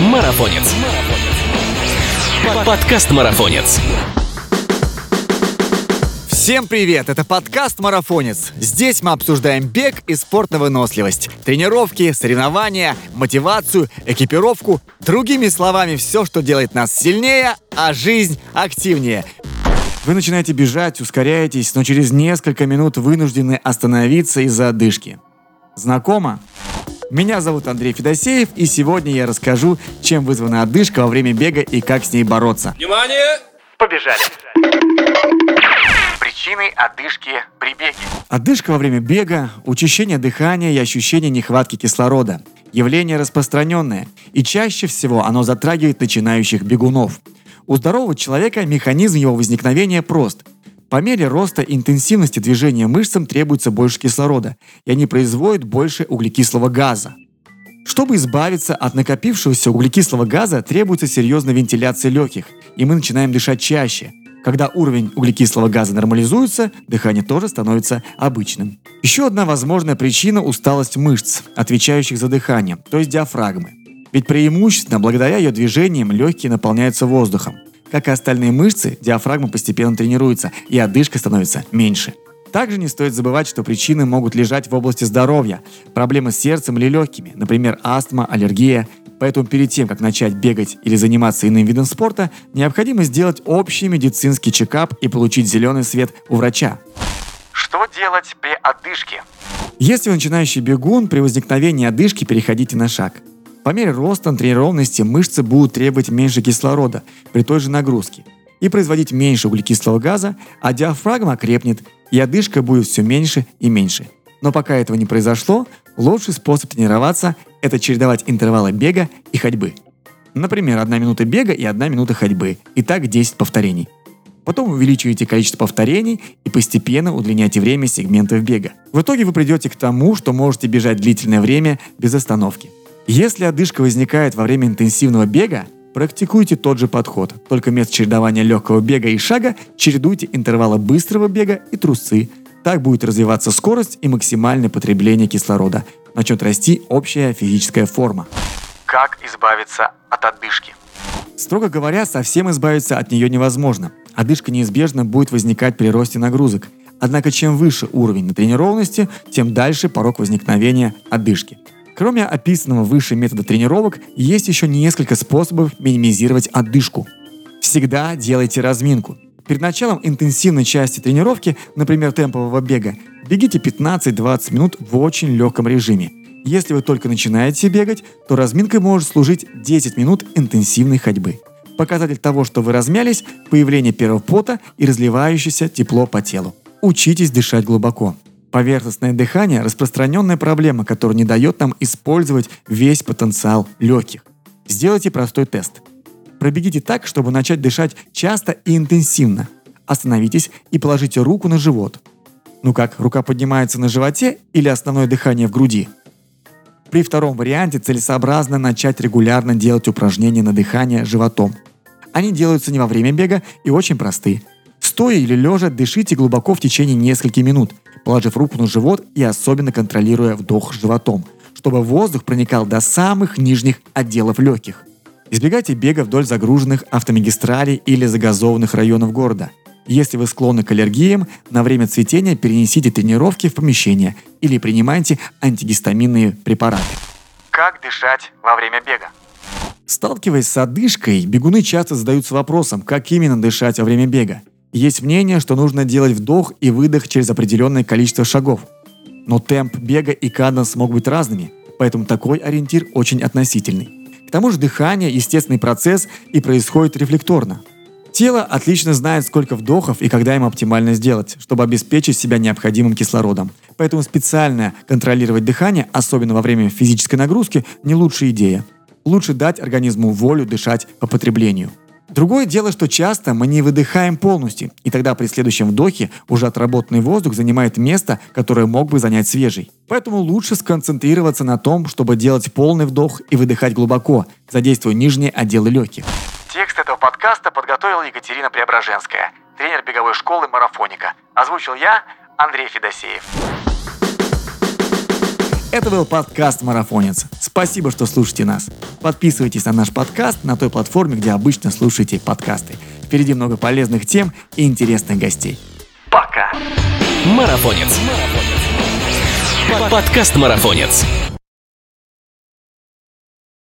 Марафонец. Подкаст Марафонец. Всем привет! Это подкаст «Марафонец». Здесь мы обсуждаем бег и спорт на выносливость. Тренировки, соревнования, мотивацию, экипировку. Другими словами, все, что делает нас сильнее, а жизнь активнее. Вы начинаете бежать, ускоряетесь, но через несколько минут вынуждены остановиться из-за одышки. Знакомо? Меня зовут Андрей Федосеев, и сегодня я расскажу, чем вызвана одышка во время бега и как с ней бороться. Внимание! Побежали! Причины одышки при беге. Одышка во время бега, учащение дыхания и ощущение нехватки кислорода. Явление распространенное, и чаще всего оно затрагивает начинающих бегунов. У здорового человека механизм его возникновения прост – по мере роста интенсивности движения мышцам требуется больше кислорода, и они производят больше углекислого газа. Чтобы избавиться от накопившегося углекислого газа, требуется серьезная вентиляция легких, и мы начинаем дышать чаще. Когда уровень углекислого газа нормализуется, дыхание тоже становится обычным. Еще одна возможная причина – усталость мышц, отвечающих за дыхание, то есть диафрагмы. Ведь преимущественно благодаря ее движениям легкие наполняются воздухом. Как и остальные мышцы, диафрагма постепенно тренируется, и одышка становится меньше. Также не стоит забывать, что причины могут лежать в области здоровья, проблемы с сердцем или легкими, например, астма, аллергия. Поэтому перед тем, как начать бегать или заниматься иным видом спорта, необходимо сделать общий медицинский чекап и получить зеленый свет у врача. Что делать при одышке? Если вы начинающий бегун, при возникновении одышки переходите на шаг – по мере роста тренированности мышцы будут требовать меньше кислорода при той же нагрузке и производить меньше углекислого газа, а диафрагма крепнет, и одышка будет все меньше и меньше. Но пока этого не произошло, лучший способ тренироваться – это чередовать интервалы бега и ходьбы. Например, одна минута бега и одна минута ходьбы, и так 10 повторений. Потом увеличиваете количество повторений и постепенно удлиняете время сегментов бега. В итоге вы придете к тому, что можете бежать длительное время без остановки. Если одышка возникает во время интенсивного бега, практикуйте тот же подход, только вместо чередования легкого бега и шага чередуйте интервалы быстрого бега и трусцы. Так будет развиваться скорость и максимальное потребление кислорода. Начнет расти общая физическая форма. Как избавиться от одышки? Строго говоря, совсем избавиться от нее невозможно. Одышка неизбежно будет возникать при росте нагрузок. Однако чем выше уровень натренированности, тем дальше порог возникновения одышки. Кроме описанного выше метода тренировок, есть еще несколько способов минимизировать одышку. Всегда делайте разминку. Перед началом интенсивной части тренировки, например, темпового бега, бегите 15-20 минут в очень легком режиме. Если вы только начинаете бегать, то разминкой может служить 10 минут интенсивной ходьбы. Показатель того, что вы размялись – появление первого пота и разливающееся тепло по телу. Учитесь дышать глубоко. Поверхностное дыхание – распространенная проблема, которая не дает нам использовать весь потенциал легких. Сделайте простой тест. Пробегите так, чтобы начать дышать часто и интенсивно. Остановитесь и положите руку на живот. Ну как, рука поднимается на животе или основное дыхание в груди? При втором варианте целесообразно начать регулярно делать упражнения на дыхание животом. Они делаются не во время бега и очень просты. Стоя или лежа дышите глубоко в течение нескольких минут – положив руку на живот и особенно контролируя вдох животом, чтобы воздух проникал до самых нижних отделов легких. Избегайте бега вдоль загруженных автомагистралей или загазованных районов города. Если вы склонны к аллергиям, на время цветения перенесите тренировки в помещение или принимайте антигистаминные препараты. Как дышать во время бега? Сталкиваясь с одышкой, бегуны часто задаются вопросом, как именно дышать во время бега. Есть мнение, что нужно делать вдох и выдох через определенное количество шагов. Но темп бега и каденс могут быть разными, поэтому такой ориентир очень относительный. К тому же дыхание – естественный процесс и происходит рефлекторно. Тело отлично знает, сколько вдохов и когда им оптимально сделать, чтобы обеспечить себя необходимым кислородом. Поэтому специально контролировать дыхание, особенно во время физической нагрузки, не лучшая идея. Лучше дать организму волю дышать по потреблению – Другое дело, что часто мы не выдыхаем полностью, и тогда при следующем вдохе уже отработанный воздух занимает место, которое мог бы занять свежий. Поэтому лучше сконцентрироваться на том, чтобы делать полный вдох и выдыхать глубоко, задействуя нижние отделы легких. Текст этого подкаста подготовила Екатерина Преображенская, тренер беговой школы «Марафоника». Озвучил я, Андрей Федосеев. Это был подкаст «Марафонец». Спасибо, что слушаете нас. Подписывайтесь на наш подкаст на той платформе, где обычно слушаете подкасты. Впереди много полезных тем и интересных гостей. Пока. Марафонец. Подкаст «Марафонец».